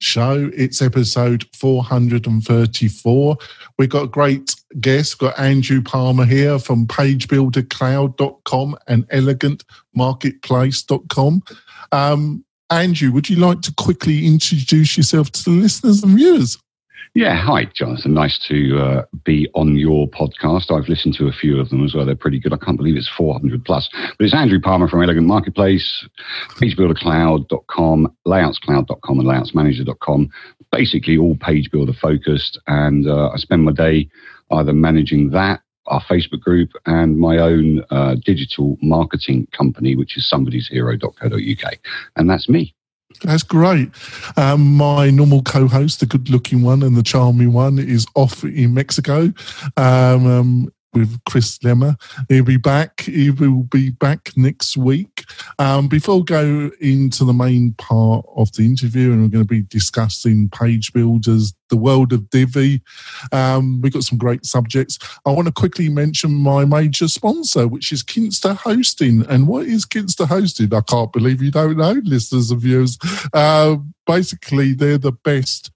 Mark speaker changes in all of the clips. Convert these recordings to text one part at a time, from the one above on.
Speaker 1: show. It's episode 434. We've got a great guest. We've got Andrew Palmer here from pagebuildercloud.com and elegantmarketplace.com. Um, Andrew, would you like to quickly introduce yourself to the listeners and viewers?
Speaker 2: Yeah, hi, Jonathan. Nice to uh, be on your podcast. I've listened to a few of them as well. They're pretty good. I can't believe it's 400 plus. But it's Andrew Palmer from Elegant Marketplace, pagebuildercloud.com, layoutscloud.com, and layoutsmanager.com. Basically, all page builder focused. And uh, I spend my day either managing that, our Facebook group, and my own uh, digital marketing company, which is somebody'shero.co.uk. And that's me.
Speaker 1: That's great. Um, my normal co-host, the good-looking one and the charming one, is off in Mexico. Um, um, with Chris Lema. He'll be back. He will be back next week. Um, before we go into the main part of the interview, and we're going to be discussing page builders, the world of Divi. Um, we've got some great subjects. I want to quickly mention my major sponsor, which is Kinsta Hosting. And what is Kinsta Hosting? I can't believe you don't know, listeners and viewers. Uh, basically, they're the best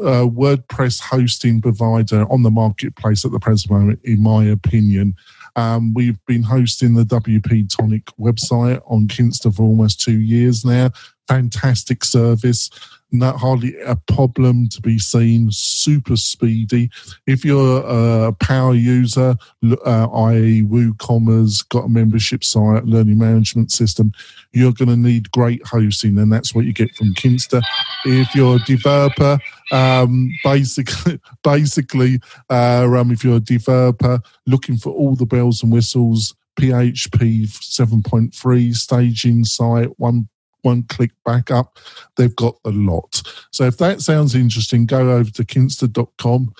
Speaker 1: uh, WordPress hosting provider on the marketplace at the present moment, in my opinion. Um, we've been hosting the WP Tonic website on Kinsta for almost two years now. Fantastic service not hardly a problem to be seen, super speedy. If you're a power user, uh, i.e., WooCommerce, got a membership site, learning management system, you're going to need great hosting, and that's what you get from Kinsta. If you're a developer, um, basically, basically, uh, um, if you're a developer looking for all the bells and whistles, PHP 7.3 staging site, one one click back up. They've got a lot. So if that sounds interesting, go over to kinsta.com,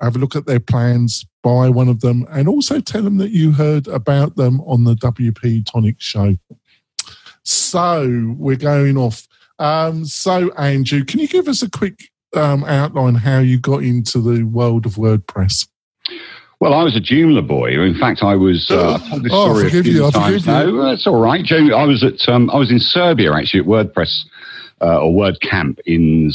Speaker 1: have a look at their plans, buy one of them, and also tell them that you heard about them on the WP Tonic show. So we're going off. Um, so, Andrew, can you give us a quick um, outline how you got into the world of WordPress?
Speaker 2: Well, I was a Joomla boy. In fact, I was. Uh, I've told this oh, story a few you, times now. You. It's all right. I was at. Um, I was in Serbia actually at WordPress uh, or WordCamp in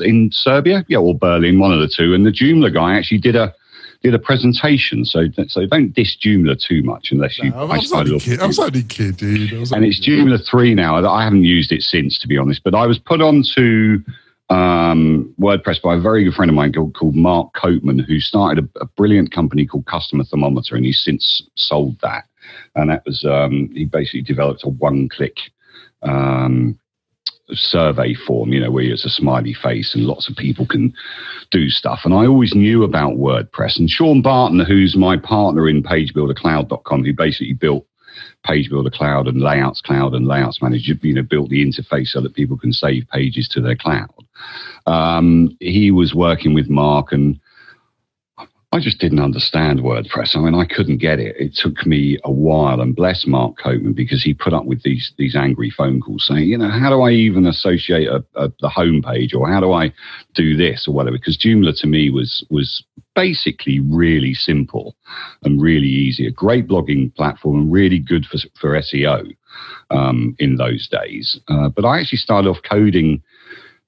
Speaker 2: in Serbia, yeah, or Berlin, one of the two. And the Joomla guy actually did a did a presentation. So so don't diss Joomla too much unless you.
Speaker 1: No, I was only kid, I was only kidding.
Speaker 2: and it's Joomla three now. I haven't used it since, to be honest. But I was put on to um, WordPress by a very good friend of mine called, called Mark Coatman, who started a, a, brilliant company called Customer Thermometer, and he's since sold that. And that was um, he basically developed a one-click um, survey form, you know, where it's a smiley face and lots of people can do stuff. And I always knew about WordPress. And Sean Barton, who's my partner in PageBuilderCloud.com, who basically built Page Builder Cloud and Layouts Cloud and Layouts Manager, you know, built the interface so that people can save pages to their cloud. Um, he was working with Mark and I just didn't understand WordPress. I mean, I couldn't get it. It took me a while, and bless Mark Coatman because he put up with these these angry phone calls saying, you know, how do I even associate a, a, the homepage, or how do I do this, or whatever? Because Joomla to me was was basically really simple and really easy. A great blogging platform and really good for for SEO um, in those days. Uh, but I actually started off coding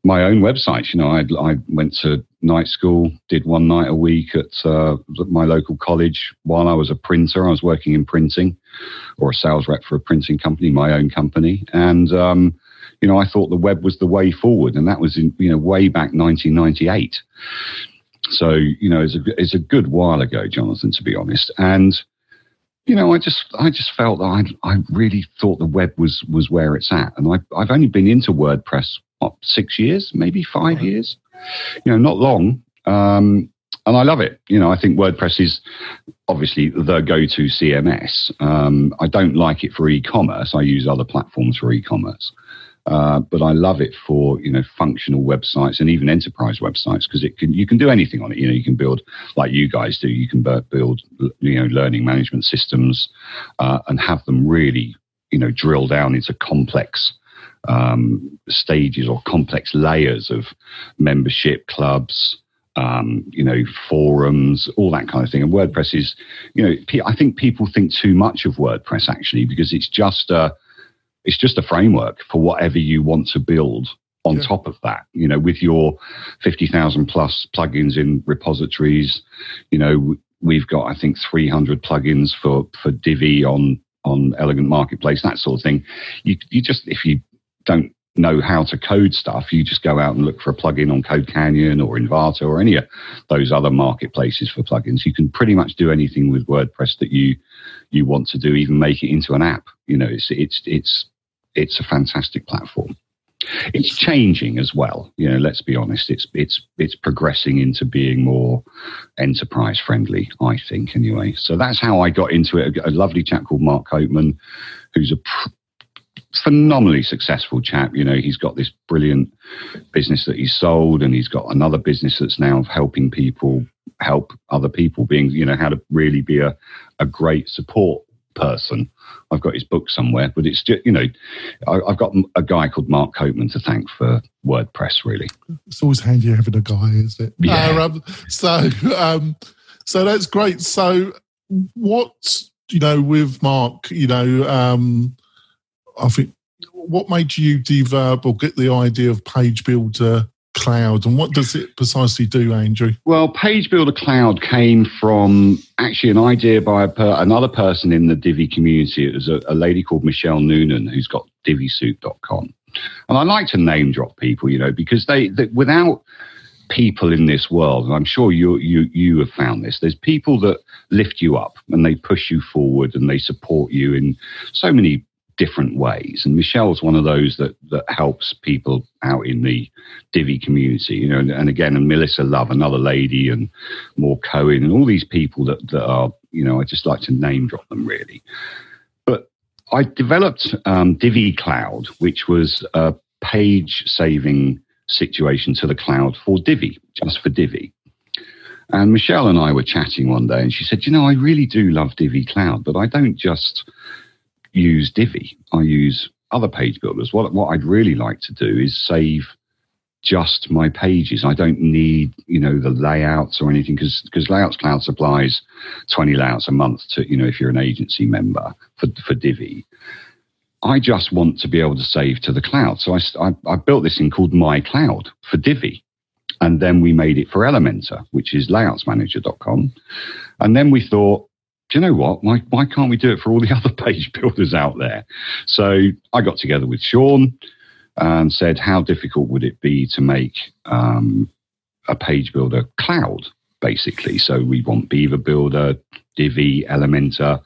Speaker 2: my own websites. You know, I, I went to night school, did one night a week at uh, my local college while I was a printer. I was working in printing or a sales rep for a printing company, my own company. And, um, you know, I thought the web was the way forward. And that was in, you know, way back 1998. So, you know, it's a, it's a good while ago, Jonathan, to be honest. And, you know, I just I just felt that I I really thought the web was was where it's at, and I I've only been into WordPress what, six years, maybe five right. years. You know, not long. Um, and I love it. You know, I think WordPress is obviously the go-to CMS. Um, I don't like it for e-commerce. I use other platforms for e-commerce. Uh, but I love it for you know functional websites and even enterprise websites because it can you can do anything on it. You know, you can build like you guys do. You can build you know learning management systems uh, and have them really you know drill down into complex um, stages or complex layers of membership clubs. Um, you know, forums, all that kind of thing. And WordPress is, you know, I think people think too much of WordPress actually because it's just a it's just a framework for whatever you want to build on yeah. top of that. You know, with your 50,000 plus plugins in repositories, you know, we've got, I think, 300 plugins for, for Divi on, on Elegant Marketplace, that sort of thing. You, you just, if you don't know how to code stuff, you just go out and look for a plugin on Code Canyon or Envato or any of those other marketplaces for plugins. You can pretty much do anything with WordPress that you you want to do, even make it into an app. You know, it's it's it's it's a fantastic platform. It's changing as well. You know, let's be honest. It's it's it's progressing into being more enterprise friendly. I think anyway. So that's how I got into it. A, lovely chap called Mark Copeman, who's a pr- phenomenally successful chap. You know, he's got this brilliant business that he's sold, and he's got another business that's now helping people help other people, being you know how to really be a a great support person. I've got his book somewhere, but it's just, you know, I, have got a guy called Mark Copeman to thank for WordPress, really.
Speaker 1: It's always handy having a guy, is it?
Speaker 2: Yeah. Uh,
Speaker 1: um, so, um, so that's great. So, what, you know, with Mark, you know, um, I think, what made you develop or get the idea of Page Builder Cloud, and what does it precisely do, Andrew?
Speaker 2: Well, Page Builder Cloud came from actually an idea by per, another person in the Divi community. It was a, a lady called Michelle Nunan who's got DiviSoup.com. And I like to name drop people, you know, because they, they without people in this world, and I'm sure you you you have found this. There's people that lift you up and they push you forward and they support you in so many different ways. And Michelle's one of those that that helps people out in the Divi community, you know. And, and again, and Melissa Love, another lady, and more Cohen, and all these people that that are, you know, I just like to name drop them really. But I developed um, Divi Cloud, which was a page saving situation to the cloud for Divi, just for Divi. And Michelle and I were chatting one day, and she said, "You know, I really do love Divi Cloud, but I don't just use Divi. I use other page builders. What, what I'd really like to do is save just my pages. I don't need, you know, the layouts or anything because Layouts Cloud supplies 20 layouts a month to, you know, if you're an agency member for, for Divi. I just want to be able to save to the cloud. So I, I, I built this thing called My Cloud for Divi. And then we made it for Elementor, which is layoutsmanager.com. And then we thought, you know what? Why, why can't we do it for all the other page builders out there? So I got together with Sean and said, how difficult would it be to make um, a page builder cloud, basically? So we want Beaver Builder, Divi, Elementor,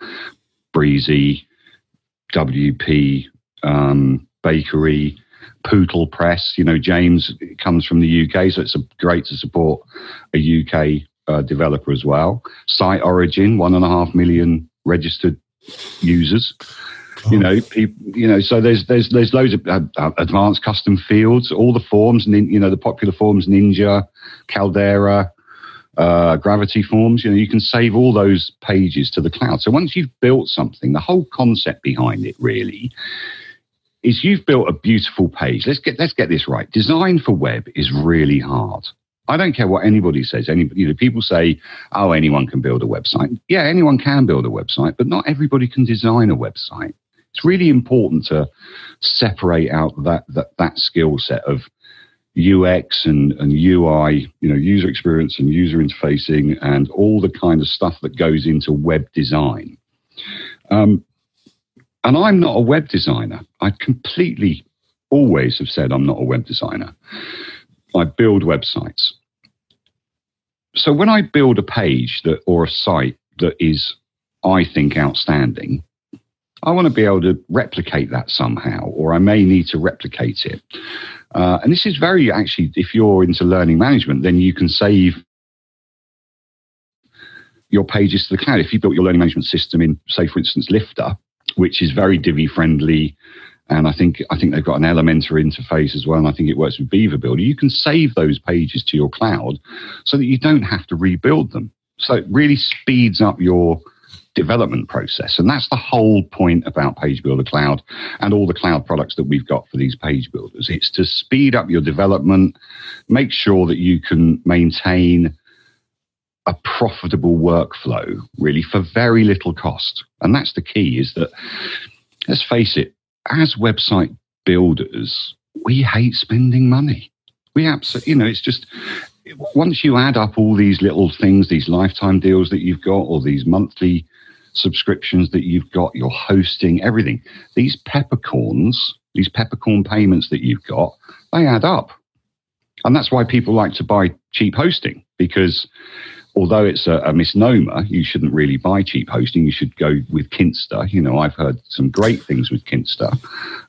Speaker 2: Brizy, WP, um, Bakery, Pootle Press. You know, James comes from the UK, so it's a, great to support a UK uh, developer as well. Site Origin, one and a half million registered users. Oh. You know, people, you know, so there's there's there's loads of uh, uh, advanced custom fields, all the forms, and you know, the popular forms, Ninja, Caldera, uh, Gravity forms. You know, you can save all those pages to the cloud. So once you've built something, the whole concept behind it really is you've built a beautiful page. Let's get let's get this right. Design for web is really hard. I don't care what anybody says. Any, you know, people say, "Oh, anyone can build a website." Yeah, anyone can build a website, but not everybody can design a website. It's really important to separate out that that, that skill set of UX and, and UI, you know, user experience and user interfacing, and all the kind of stuff that goes into web design. Um, and I'm not a web designer. I completely always have said I'm not a web designer. I build websites. So when I build a page that or a site that is, I think, outstanding, I want to be able to replicate that somehow, or I may need to replicate it. Uh, and this is very actually, if you're into learning management, then you can save your pages to the cloud. If you built your learning management system in, say, for instance, Lifter, which is very Divi friendly and I think I think they've got an Elementor interface as well, and I think it works with Beaver Builder. You can save those pages to your cloud so that you don't have to rebuild them. So it really speeds up your development process, and that's the whole point about Page Builder Cloud and all the cloud products that we've got for these page builders. It's to speed up your development, make sure that you can maintain a profitable workflow really for very little cost. And that's the key is that let's face it, as website builders, we hate spending money. We absolutely, you know, it's just once you add up all these little things, these lifetime deals that you've got, or these monthly subscriptions that you've got, your hosting, everything, these peppercorns, these peppercorn payments that you've got, they add up. And that's why people like to buy cheap hosting because although it's a, a, misnomer, you shouldn't really buy cheap hosting. You should go with Kinsta. You know, I've heard some great things with Kinsta,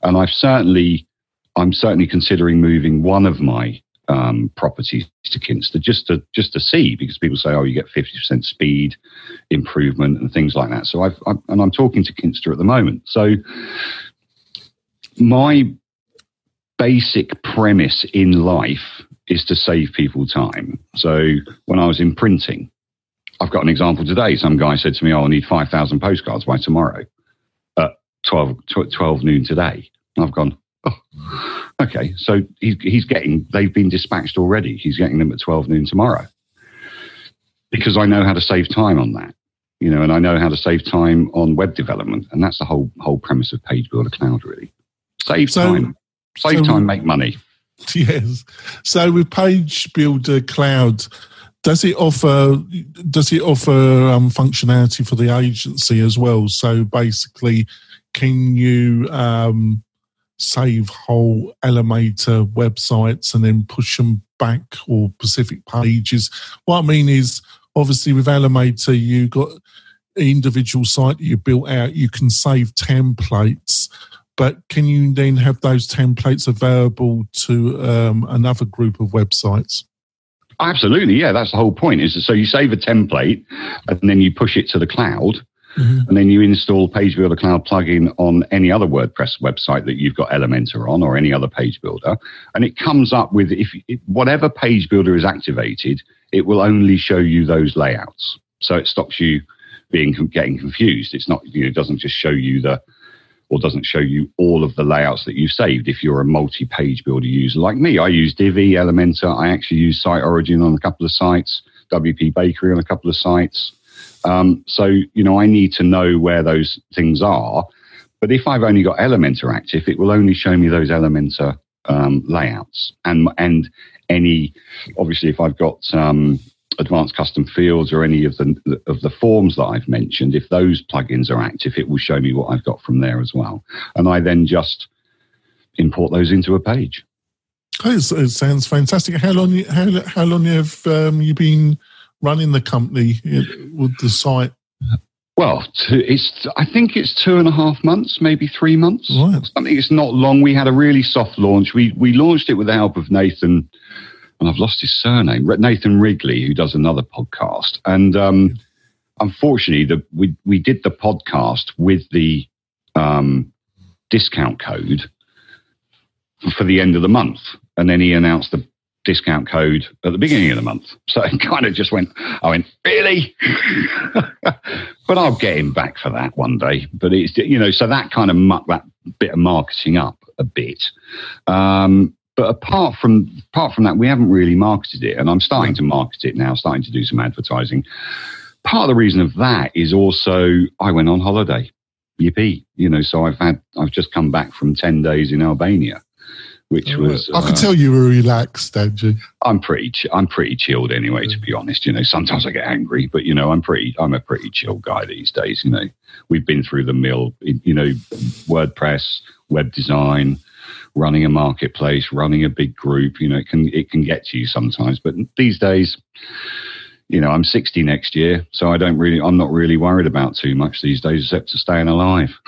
Speaker 2: and I've certainly, I'm certainly considering moving one of my um, properties to Kinsta just to just to see because people say, oh, you get fifty percent speed improvement and things like that. So I've, I've and I'm talking to Kinsta at the moment. So my basic premise in life is to save people time. So when I was in printing, I've got an example today. Some guy said to me, oh, I need 5,000 postcards by tomorrow at 12, 12 noon today. And I've gone, oh, okay. So he's, he's getting, they've been dispatched already. He's getting them at 12 noon tomorrow because I know how to save time on that. You know, and I know how to save time on web development, and that's the whole whole premise of Page Builder Cloud. Really, save so, time, save so time, make money.
Speaker 1: Yes. So with Page Builder Cloud, does it offer does it offer um, functionality for the agency as well? So basically, can you um, save whole Elementor websites and then push them back or specific pages? What I mean is, obviously, with Elementor, you got individual site that you built out. You can save templates but can you then have those templates available to um, another group of websites?
Speaker 2: Absolutely, yeah. That's the whole point. Is so you save a template and then you push it to the cloud, mm-hmm. and then you install Page Builder Cloud plugin on any other WordPress website that you've got Elementor on or any other page builder, and it comes up with if, whatever page builder is activated, it will only show you those layouts. So it stops you being getting confused. It's not you know it doesn't just show you the or doesn't show you all of the layouts that you've saved if you're a multi-page builder user like me. I use Divi, Elementor. I actually use Site Origin on a couple of sites, WP Bakery on a couple of sites. Um, so, you know, I need to know where those things are. But if I've only got Elementor active, it will only show me those Elementor um, layouts and and any obviously if I've got um, advanced custom fields or any of the of the forms that I've mentioned, if those plugins are active, it will show me what I've got from there as well. And I then just import those into a page.
Speaker 1: Oh, it sounds fantastic. How long? How how long have um, you been running the company with the site?
Speaker 2: Well, it's I think it's two and a half months, maybe three months.
Speaker 1: Right.
Speaker 2: Something it's not long. We had a really soft launch. We we launched it with the help of Nathan and I've lost his surname, Nathan Wrigley, who does another podcast. And um, unfortunately, the, we we did the podcast with the um, discount code for the end of the month, and then he announced the discount code at the beginning of the month. So it kind of just went, I went, really? but I'll get him back for that one day. But it's, you know, so that kind of mucked that bit of marketing up a bit. Um, but apart from apart from that, we haven't really marketed it, and I'm starting to market it now, starting to do some advertising. Part of the reason of that is also I went on holiday. Yippee! You know, so I've had I've just come back from ten days in Albania, which oh, was
Speaker 1: I uh, tell you were relaxed, Andrew.
Speaker 2: I'm pretty I'm pretty chilled anyway, to be honest. You know, sometimes I get angry, but you know, I'm pretty I'm a pretty chill guy these days. You know, we've been through the mill. You know, WordPress, web design running a marketplace, running a big group. You know, it can it can get to you sometimes. But these days, you know, I'm 60 next year, so I don't really, I'm not really worried about too much these days, except to staying alive.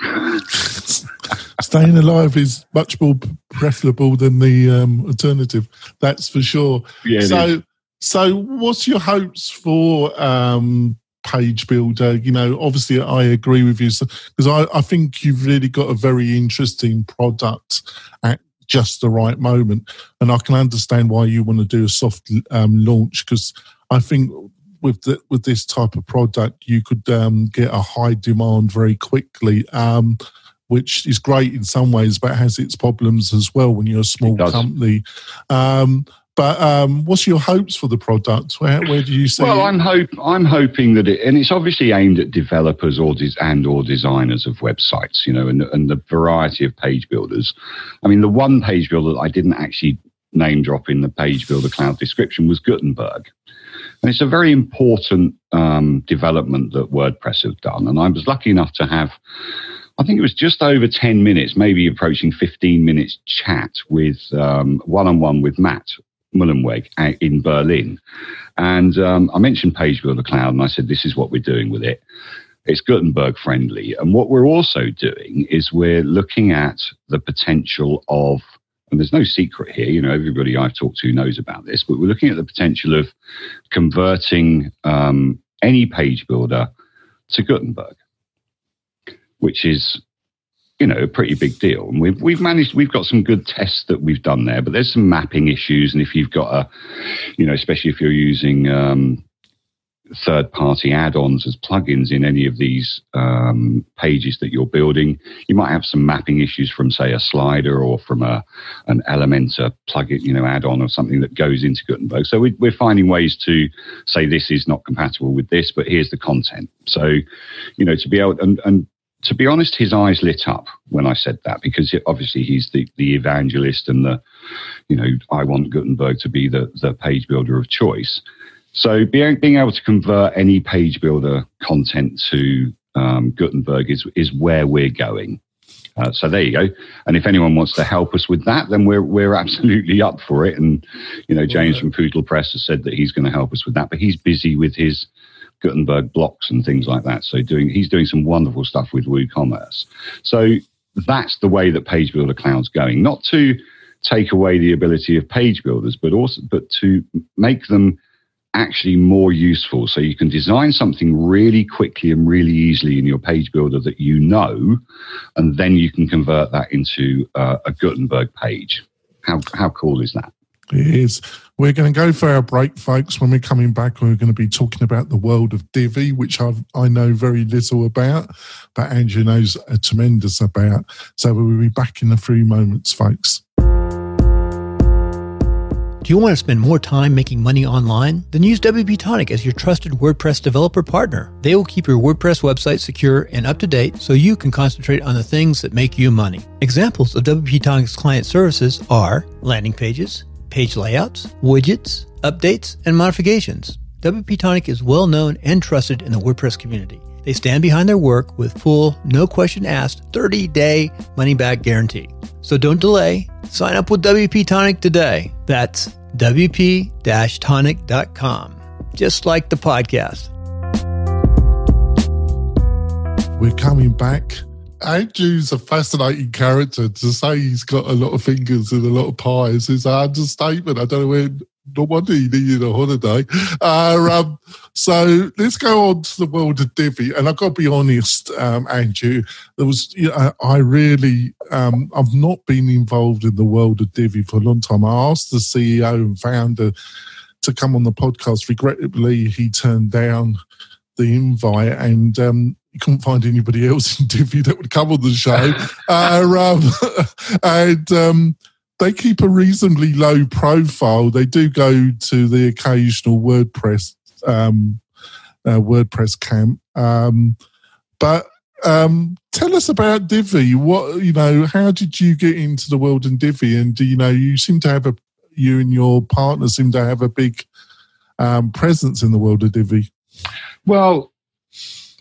Speaker 1: staying alive is much more preferable than the um, alternative. That's for sure.
Speaker 2: Yeah.
Speaker 1: So, so what's your hopes for um, page builder. You know, obviously, I agree with you because I, I think you've really got a very interesting product at just the right moment, and I can understand why you want to do a soft um, launch because I think with the, with this type of product, you could um, get a high demand very quickly. Um, which is great in some ways, but has its problems as well when you're a small company. Um, but um, what's your hopes for the product? Where, where do you see?
Speaker 2: Well, I'm hope I'm hoping that it, and it's obviously aimed at developers or des, and or designers of websites, you know, and, and the variety of page builders. I mean, the one page builder that I didn't actually name drop in the page builder cloud description was Gutenberg. And it's a very important um, development that WordPress have done. And I was lucky enough to have, I think it was just over 10 minutes, maybe approaching 15 minutes chat with one on one with Matt Mullenweg in Berlin. And um, I mentioned Page Builder Cloud and I said, this is what we're doing with it. It's Gutenberg friendly. And what we're also doing is we're looking at the potential of and there's no secret here, you know, everybody I've talked to knows about this, but we're looking at the potential of converting um, any page builder to Gutenberg, which is, you know, a pretty big deal. And we've, we've managed, we've got some good tests that we've done there, but there's some mapping issues. And if you've got a, you know, especially if you're using, um, third party add ons as plugins in any of these um, pages that you're building. You might have some mapping issues from, say, a slider or from a, an Elementor plugin, you know, add on or something that goes into Gutenberg. So we, we're finding ways to say this is not compatible with this, but here's the content. So, you know, to be able, and, and to be honest, his eyes lit up when I said that because obviously he's the, the evangelist and the, you know, I want Gutenberg to be the, the page builder of choice. So being, being able to convert any page builder content to um, Gutenberg is, is where we're going. Uh, so there you go. And if anyone wants to help us with that, then we're we're absolutely up for it. And you know, James from Pootle Press has said that he's going to help us with that, but he's busy with his Gutenberg blocks and things like that. So doing he's doing some wonderful stuff with WooCommerce. So that's the way that Page Builder Cloud's going. Not to take away the ability of page builders, but also but to make them actually more useful. So you can design something really quickly and really easily in your page builder that you know, and then you can convert that into uh, a Gutenberg page. How, how cool is that?
Speaker 1: It is. We're going to go for our break, folks. When we're coming back, we're going to be talking about the world of Divi, which I've, I know very little about, but Andrew knows a tremendous about. So we'll be back in a few moments, folks.
Speaker 3: Do you want to spend more time making money online? Then use WP Tonic as your trusted WordPress developer partner. They will keep your WordPress website secure and up to date so you can concentrate on the things that make you money. Examples of WP Tonic's client services are landing pages, page layouts, widgets, updates, and modifications. WP Tonic is well known and trusted in the WordPress community. They stand behind their work with full, no question asked, 30 day money back guarantee. So don't delay. Sign up with WP Tonic today. That's WP tonic.com, just like the podcast.
Speaker 1: We're coming back. Andrew's a fascinating character. To say he's got a lot of fingers and a lot of pies is an understatement. I don't know where no wonder he needed a holiday. Uh, um, so let's go on to the world of Divi. And I've got to be honest, um, Andrew, there was, you know, I really, um, I've not been involved in the world of Divi for a long time. I asked the CEO and founder to come on the podcast. Regrettably, he turned down the invite and, um, you couldn't find anybody else in Divi that would cover the show. uh, um, and, um, they keep a reasonably low profile. They do go to the occasional WordPress um, uh, WordPress camp, um, but um, tell us about Divi. What you know? How did you get into the world in Divi? And do you know you seem to have a you and your partner seem to have a big um, presence in the world of Divi.
Speaker 2: Well,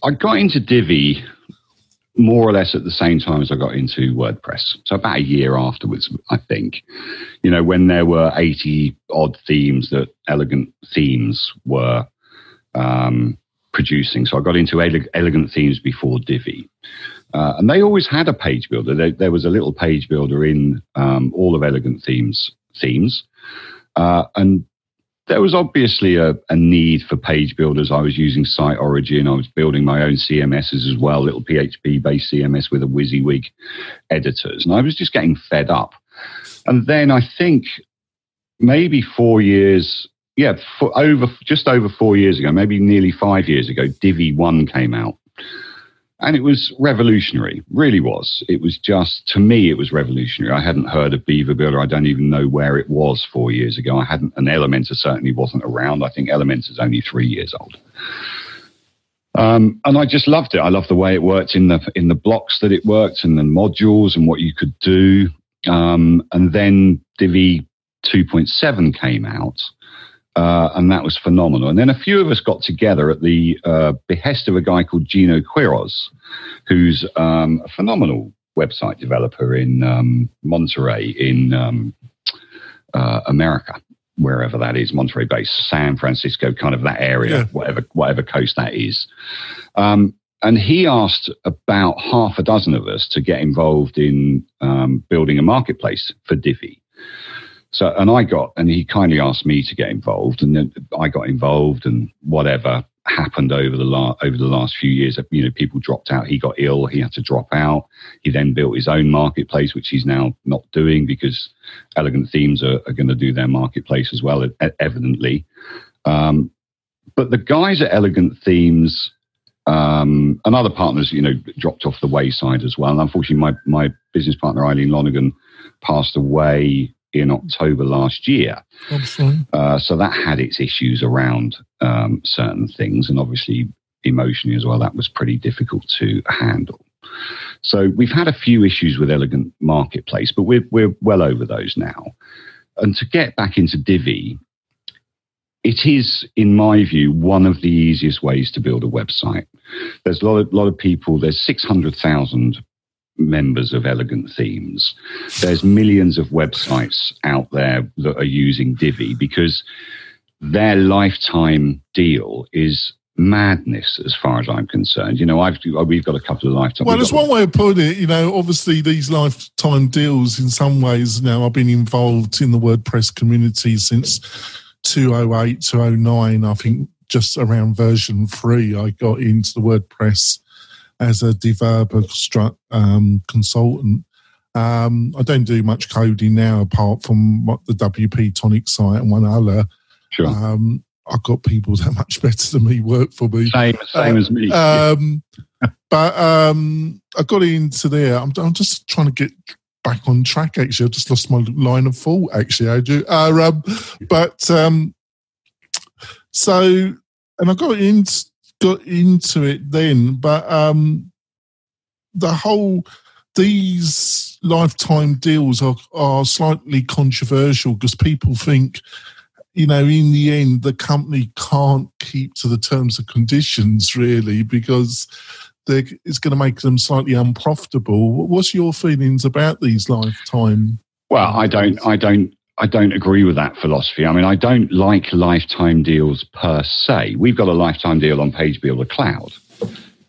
Speaker 2: I got into Divi more or less at the same time as I got into WordPress. So about a year afterwards, I think, you know, when there were 80 odd themes that Elegant Themes were um, producing. So I got into ele- Elegant Themes before Divi. Uh, and they always had a page builder. There, there was a little page builder in um, all of Elegant Themes themes. Uh, and there was obviously a, a, need for page builders. I was using Site Origin. I was building my own CMSs as well, little PHP based CMS with a WYSIWYG editors. And I was just getting fed up. And then I think maybe four years, yeah, over just over four years ago, maybe nearly five years ago, Divi 1 came out. And it was revolutionary, really was. It was just, to me, it was revolutionary. I hadn't heard of Beaver Builder. I don't even know where it was four years ago. I hadn't, and Elementor certainly wasn't around. I think Elementor's only three years old. Um, and I just loved it. I loved the way it worked in the in the blocks that it worked and the modules and what you could do. Um, and then Divi 2.7 came out, uh, and that was phenomenal. And then a few of us got together at the uh, behest of a guy called Gino Quiroz, who's um, a phenomenal website developer in um, Monterey in um, uh, America, wherever that is, Monterey based, San Francisco, kind of that area, yeah. whatever whatever coast that is. Um, and he asked about half a dozen of us to get involved in um, building a marketplace for Divi. So, and I got, and he kindly asked me to get involved, and then I got involved, and whatever happened over the last over the last few years, you know, people dropped out. He got ill, he had to drop out. He then built his own marketplace, which he's now not doing because Elegant Themes are, are going to do their marketplace as well, evidently. Um, but the guys at Elegant Themes um, and other partners, you know, dropped off the wayside as well. And unfortunately, my my business partner Eileen Lonergan passed away in October last year. Uh, so that had its issues around um, certain things, and obviously emotionally as well. That was pretty difficult to handle. So we've had a few issues with Elegant Marketplace, but we're we're well over those now. And to get back into Divi, it is, in my view, one of the easiest ways to build a website. There's a lot of, lot of people. There's six hundred thousand members of Elegant Themes. There's millions of websites out there that are using Divi because their lifetime deal is madness as far as I'm concerned. You know, I've we've got a couple of lifetime.
Speaker 1: Well, there's one way of putting it. You know, obviously these lifetime deals, in some ways, now I've been involved in the WordPress community since 208, 209. I think just around version three, I got into the WordPress as a developer um, consultant. Um, I don't do much coding now apart from what the WP Tonic site and one other.
Speaker 2: Sure. Um,
Speaker 1: I've got people that much better than me work for me.
Speaker 2: Same, same uh, as me.
Speaker 1: Um, but um, I got into there. I'm, I'm, just trying to get back on track. Actually, I just lost my line of thought. Actually, I do. Uh, um, but um, so, and I got into got into it then, but um, the whole these lifetime deals are are slightly controversial because people think you know, in the end, the company can't keep to the terms and conditions really because it's going to make them slightly unprofitable. What's your feelings about these lifetime?
Speaker 2: Well, I don't, I don't I don't agree with that philosophy. I mean, I don't like lifetime deals per se. We've got a lifetime deal on Page Builder Cloud.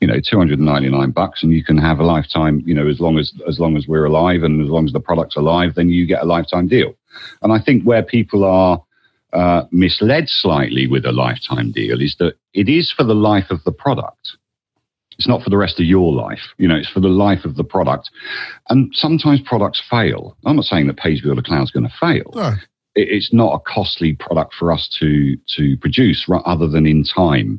Speaker 2: You know, 299 bucks, and you can have a lifetime, you know, as long as as long as we're alive and as long as the product's alive, then you get a lifetime deal. And I think where people are uh, misled slightly with a lifetime deal is that it is for the life of the product. It's not for the rest of your life. You know, it's for the life of the product. And sometimes products fail. I'm not saying that Page Builder Cloud is going to fail. No. It's not a costly product for us to to produce, other than in time.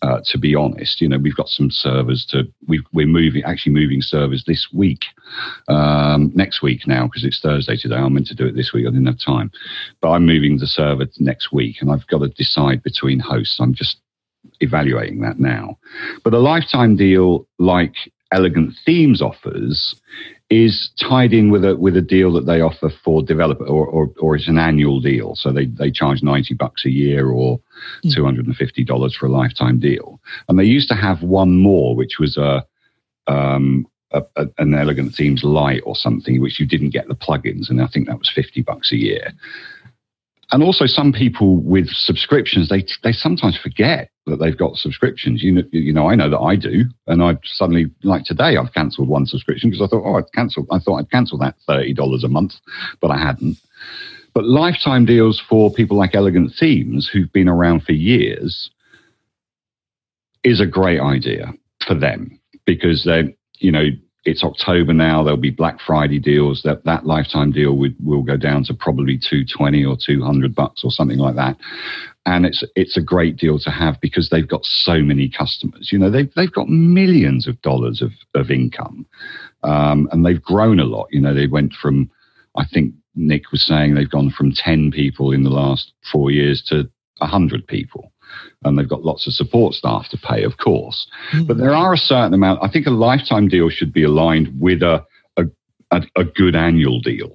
Speaker 2: Uh, to be honest, you know, we've got some servers to we are moving actually moving servers this week, um, next week now because it's Thursday today. I'm meant to do it this week. I didn't have time, but I'm moving the server next week, and I've got to decide between hosts. I'm just evaluating that now. But a lifetime deal like Elegant Themes offers is tied in with a with a deal that they offer for developer or, or, or it's an annual deal. So they, they charge 90 bucks a year or mm. $250 for a lifetime deal. And they used to have one more, which was a, um, a, a, an elegant themes light or something, which you didn't get the plugins. And I think that was 50 bucks a year and also some people with subscriptions they they sometimes forget that they've got subscriptions. You know you know i know that i do. And i suddenly like today i've cancelled one subscription because i thought oh i'd cancelled i thought i'd cancel that $30 a month but i hadn't. But lifetime deals for people like Elegant Themes, who've been around for years, is a great idea for them because they, you know, it's October now. There'll be Black Friday deals. That that lifetime deal would, will go down to probably two twenty or two hundred bucks or something like that. And it's it's a great deal to have because they've got so many customers. You know, they've they've got millions of dollars of of income, um, and they've grown a lot. You know, they went from, I think Nick was saying they've gone from ten people in the last four years to hundred people and they've got lots of support staff to pay, of course. Mm-hmm. But there are a certain amount. I think a lifetime deal should be aligned with a, a, a, a good annual deal,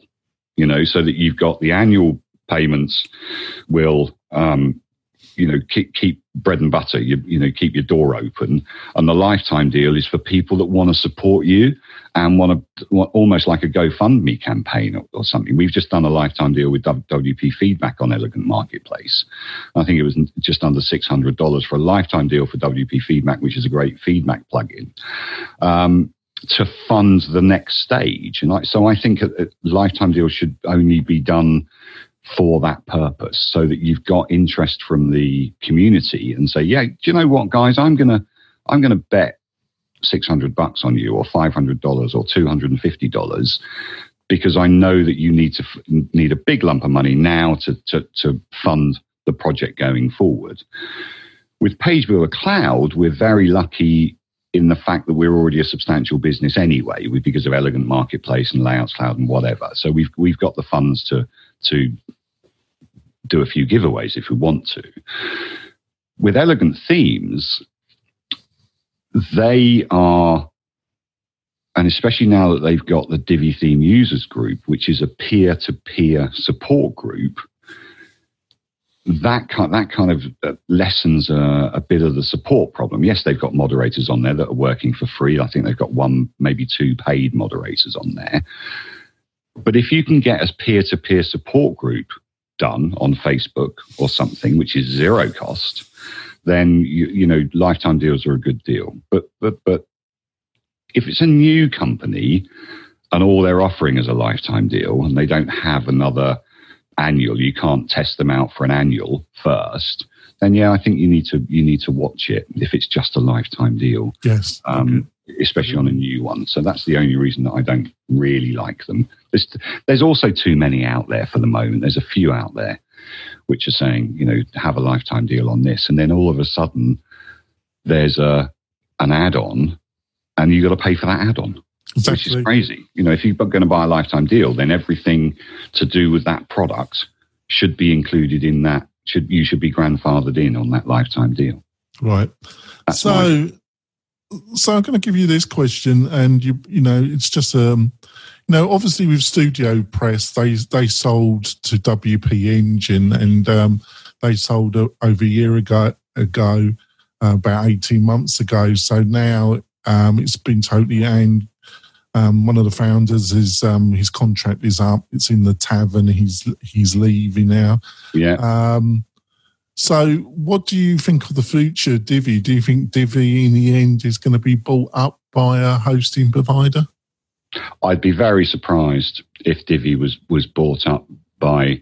Speaker 2: you know, so that you've got the annual payments will um, you know keep keep bread and butter you you know keep your door open and the lifetime deal is for people that want to support you and want to almost like a GoFundMe campaign or, or, something. We've just done a lifetime deal with WP Feedback on Elegant Marketplace. I think it was just under six hundred dollars for a lifetime deal for WP Feedback, which is a great feedback plugin. Um, to fund the next stage, and so I think a, a lifetime deal should only be done for that purpose so that you've got interest from the community and say, yeah, do you know what, guys, I'm going to, I'm going to bet 600 bucks on you or $500 or $250 because I know that you need to need a big lump of money now to, to, to fund the project going forward. With Page Builder Cloud, we're very lucky in the fact that we're already a substantial business anyway, because of Elegant Marketplace and Layouts Cloud and whatever. So we've we've got the funds to to do a few giveaways if we want to. With Elegant Themes, they are, and especially now that they've got the Divi Theme Users Group, which is a peer to peer support group, that kind, that kind of uh, lessens a, a, bit of the support problem. Yes, they've got moderators on there that are working for free. I think they've got one, maybe two paid moderators on there. But if you can get a peer to peer support group done on Facebook or something, which is zero cost, then you, you know lifetime deals are a good deal. But but but if it's a new company and all they're offering is a lifetime deal and they don't have another annual, you can't test them out for an annual first. Then yeah, I think you need to you need to watch it if it's just a lifetime deal.
Speaker 1: Yes.
Speaker 2: Um, especially on mm-hmm. a new one. So that's the only reason that I don't really like them. There's, there's also too many out there for the moment. There's a few out there which are saying, you know, have a lifetime deal on this. And then all of a sudden there's a, an add on and you've got to pay for that add on. Exactly. Which is crazy. You know, if you're going to buy a lifetime deal, then everything to do with that product should be included in that. Should you should be grandfathered in on that lifetime deal?
Speaker 1: Right. That's so, so I'm going to give you this question, and you you know it's just um you know obviously with Studio Press they they sold to WP Engine and um, they sold over a year ago ago uh, about 18 months ago. So now um, it's been totally and um, one of the founders is um, his contract is up. It's in the tavern. He's he's leaving now.
Speaker 2: Yeah.
Speaker 1: Um, so, what do you think of the future Divi? Do you think Divi in the end is going to be bought up by a hosting provider?
Speaker 2: I'd be very surprised if Divi was was bought up by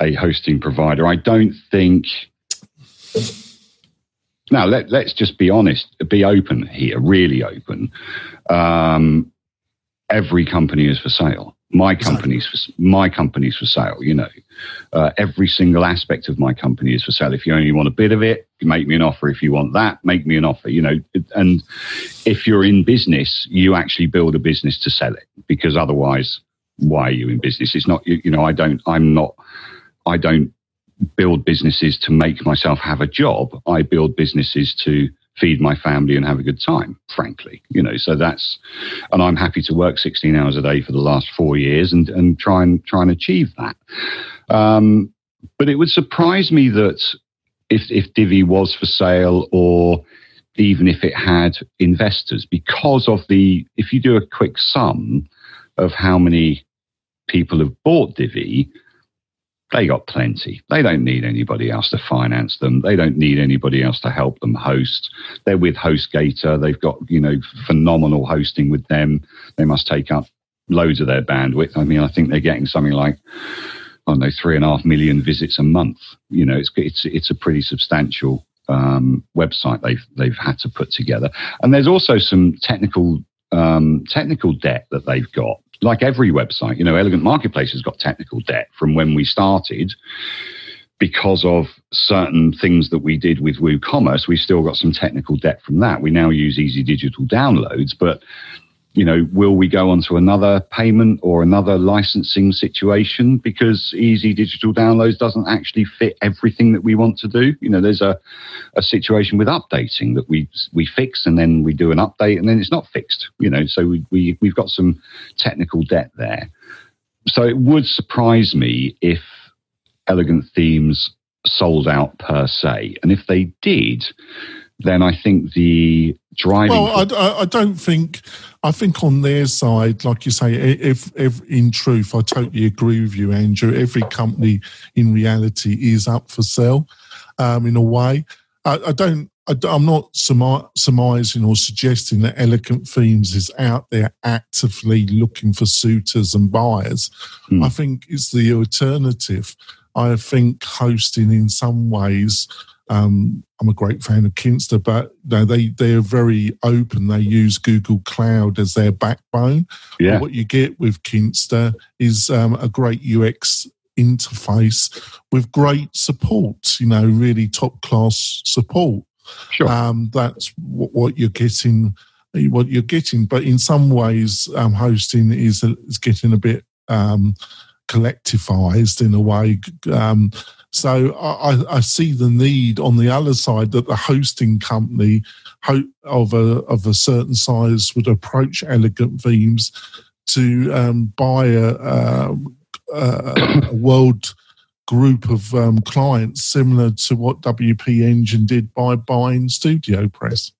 Speaker 2: a hosting provider. I don't think. Now, let, let's just be honest, be open here, really open. Um, every company is for sale. My company's for, my company's for sale. You know, uh, every single aspect of my company is for sale. If you only want a bit of it, make me an offer. If you want that, make me an offer. You know, and if you're in business, you actually build a business to sell it because otherwise, why are you in business? It's not. You, you know, I don't. I'm not. I don't build businesses to make myself have a job. I build businesses to feed my family and have a good time, frankly. You know, so that's, and I'm happy to work 16 hours a day for the last four years and, and try and try and achieve that. Um, but it would surprise me that if, if Divi was for sale or even if it had investors, because of the, if you do a quick sum of how many people have bought Divi, they got plenty. They don't need anybody else to finance them. They don't need anybody else to help them host. They're with HostGator. They've got, you know, phenomenal hosting with them. They must take up loads of their bandwidth. I mean, I think they're getting something like I don't know, three and a half million visits a month. You know, it's it's it's a pretty substantial um, website they've they've had to put together. And there's also some technical um, technical debt that they've got. Like every website, you know, Elegant Marketplace has got technical debt from when we started because of certain things that we did with WooCommerce. We've still got some technical debt from that. We now use Easy Digital Downloads, but you know, will we go on to another payment or another licensing situation because easy digital downloads doesn't actually fit everything that we want to do? You know, there's a, a situation with updating that we we fix and then we do an update and then it's not fixed. You know, so we, we we've got some technical debt there. So it would surprise me if elegant themes sold out per se, and if they did, then I think the driving.
Speaker 1: Well, I, I, don't think. I think on their side, like you say, if, if in truth, I totally agree with you, Andrew. Every company in reality is up for sale, um, in a way. I, I don't. I, am not surmising or suggesting that Elegant Themes is out there actively looking for suitors and buyers. Hmm. I think it's the alternative. I think hosting in some ways um, I'm a great fan of Kinsta, but they they are very open. They use Google Cloud as their backbone. Yeah. But what you get with Kinsta is um, a great UX interface with great support. You know, really top class support.
Speaker 2: Sure. Um,
Speaker 1: that's what, what, you're getting. What you're getting, but in some ways, um, hosting is is getting a bit um, collectivized in a way. Um, so I, I, see the need on the other side that the hosting company of a of a certain size would approach Elegant Themes to um, buy a, a, a, world group of um, clients similar to what WP Engine did by buying Studio Press.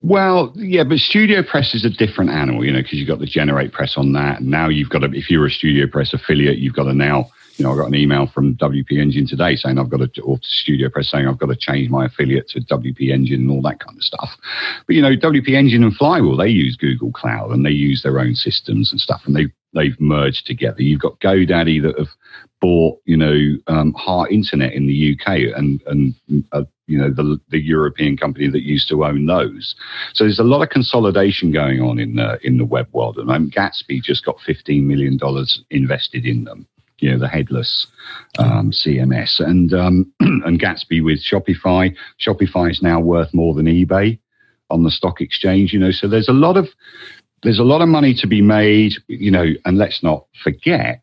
Speaker 2: Well, yeah, but Studio Press is a different animal, you know, because you've got the Generate Press on that. And now you've got to, if you're a Studio Press affiliate, you've got to now you know, I got an email from WP Engine today saying I've got to, or Studio Press saying I've got to change my affiliate to WP Engine and all that kind of stuff. But you know, WP Engine and Flywheel they use Google Cloud and they use their own systems and stuff, and they they've merged together. You've got GoDaddy that have bought, you know, um, Heart Internet in the UK and and uh, you know the the European company that used to own those. So there's a lot of consolidation going on in the in the web world. And Gatsby just got 15 million dollars invested in them you know the headless um, CMS and um, and Gatsby with Shopify. Shopify is now worth more than eBay on the stock exchange. You know, so there's a lot of there's a lot of money to be made. You know, and let's not forget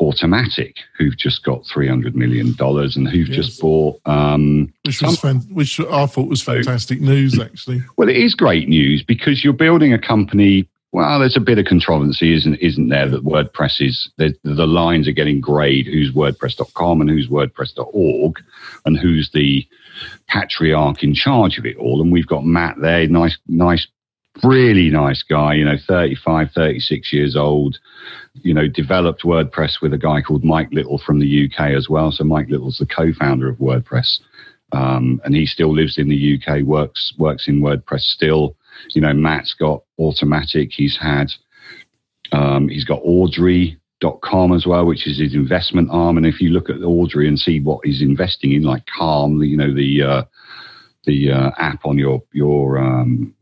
Speaker 2: Automattic, who've just got three hundred million dollars and who've yes. just bought, um,
Speaker 1: which was fan- which I thought was fantastic news. Actually,
Speaker 2: well, it is great news because you're building a company well, there's a bit of controversy, isn't isn't there? That WordPress is the, the lines are getting greyed. Who's WordPress.com and who's WordPress.org, and who's the patriarch in charge of it all? And we've got Matt there, nice, nice, really nice guy. You know, 35, 36 years old. You know, developed WordPress with a guy called Mike Little from the UK as well. So Mike Little's the co-founder of WordPress, um, and he still lives in the UK. works works in WordPress still you know, Matt's got Automattic. He's had, um, he's got Audrey.com as well, which is his investment arm. And if you look at Audrey and see what he's investing in, like Calm, you know, the, uh, the uh, app on your, your um,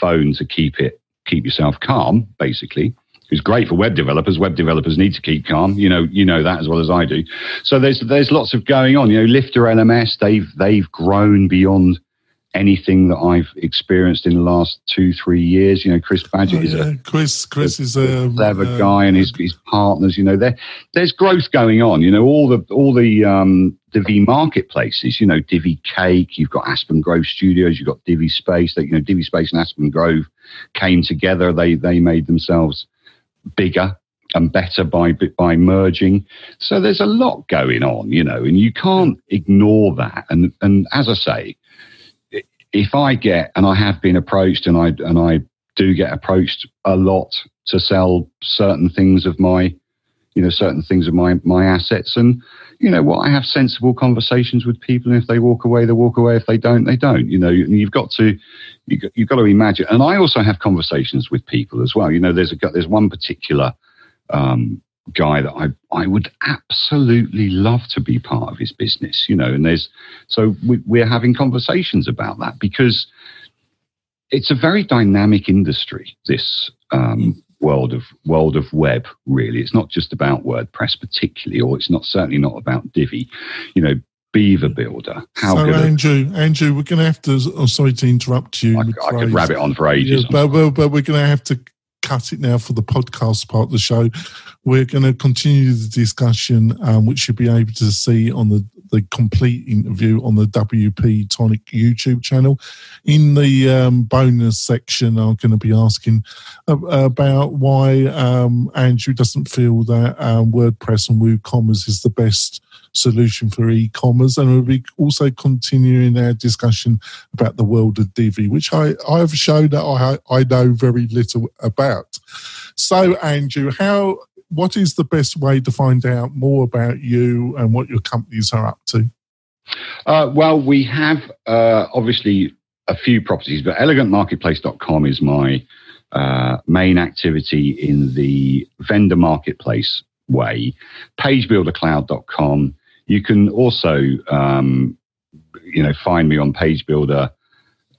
Speaker 2: phone to keep it, keep yourself calm, basically. It's great for web developers. Web developers need to keep calm. You know, you know that as well as I do. So there's there's lots of going on. You know, Lifter LMS, they've they've grown beyond anything that I've experienced in the last two, three years. You know, Chris Badgett oh, is a
Speaker 1: Chris. Chris a, is a
Speaker 2: clever uh, guy, and his his partners. You know, there there's growth going on. You know, all the all the um, Divi marketplaces. You know, Divi Cake. You've got Aspen Grove Studios. You've got Divi Space. That you know, Divi Space and Aspen Grove came together. They they made themselves bigger and better by by merging. So there's a lot going on, you know, and you can't ignore that. And and as I say, if I get, and I have been approached, and I and I do get approached a lot to sell certain things of my, you know, certain things of my my assets, and you know what, I have sensible conversations with people, and if they walk away, they walk away. If they don't, they don't. You know, you've got to you've got to imagine. And I also have conversations with people as well. You know, there's a there's one particular um, guy that I, I would absolutely love to be part of his business, you know, and there's, so we, we're having conversations about that because it's a very dynamic industry, this um, world of world of web, really. It's not just about WordPress particularly, or it's not certainly not about Divi. You know, Beaver Builder.
Speaker 1: How so, Andrew, a, Andrew, we're going to have to. Oh, sorry to interrupt you.
Speaker 2: I, I could rabbit on for ages.
Speaker 1: Yeah, but, but, but we're going to have to cut it now for the podcast part of the show. We're going to continue the discussion, um, which you'll be able to see on the, the complete interview on the WP Tonic YouTube channel. In the um, bonus section, I'm going to be asking about why um, Andrew doesn't feel that um, WordPress and WooCommerce is the best solution for e-commerce and we'll be also continuing our discussion about the world of Divi, which I, I've shown that I, I know very little about. So Andrew, how what is the best way to find out more about you and what your companies are up to?
Speaker 2: Uh, well, we have uh, obviously a few properties, but elegantmarketplace.com is my uh, main activity in the vendor marketplace way. PageBuilderCloud.com you can also, um, you know, find me on Page Builder.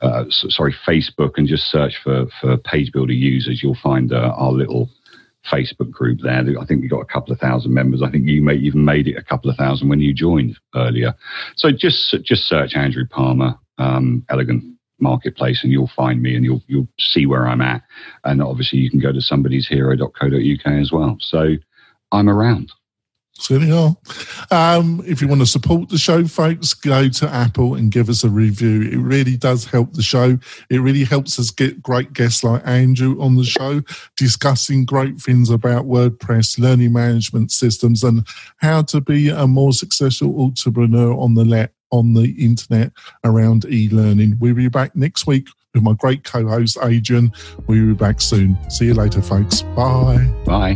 Speaker 2: Uh, sorry, Facebook, and just search for for Page Builder users. You'll find uh, our little Facebook group there. I think we got a couple of thousand members. I think you may even made it a couple of thousand when you joined earlier. So just just search Andrew Palmer, um, Elegant Marketplace, and you'll find me, and you'll you'll see where I'm at. And obviously, you can go to somebody'shero.co.uk as well. So I'm around.
Speaker 1: So anyhow, um, if you want to support the show, folks, go to Apple and give us a review. It really does help the show. It really helps us get great guests like Andrew on the show, discussing great things about WordPress, learning management systems, and how to be a more successful entrepreneur on the net on the internet around e-learning. We'll be back next week with my great co-host Adrian. We'll be back soon. See you later, folks. Bye.
Speaker 2: Bye.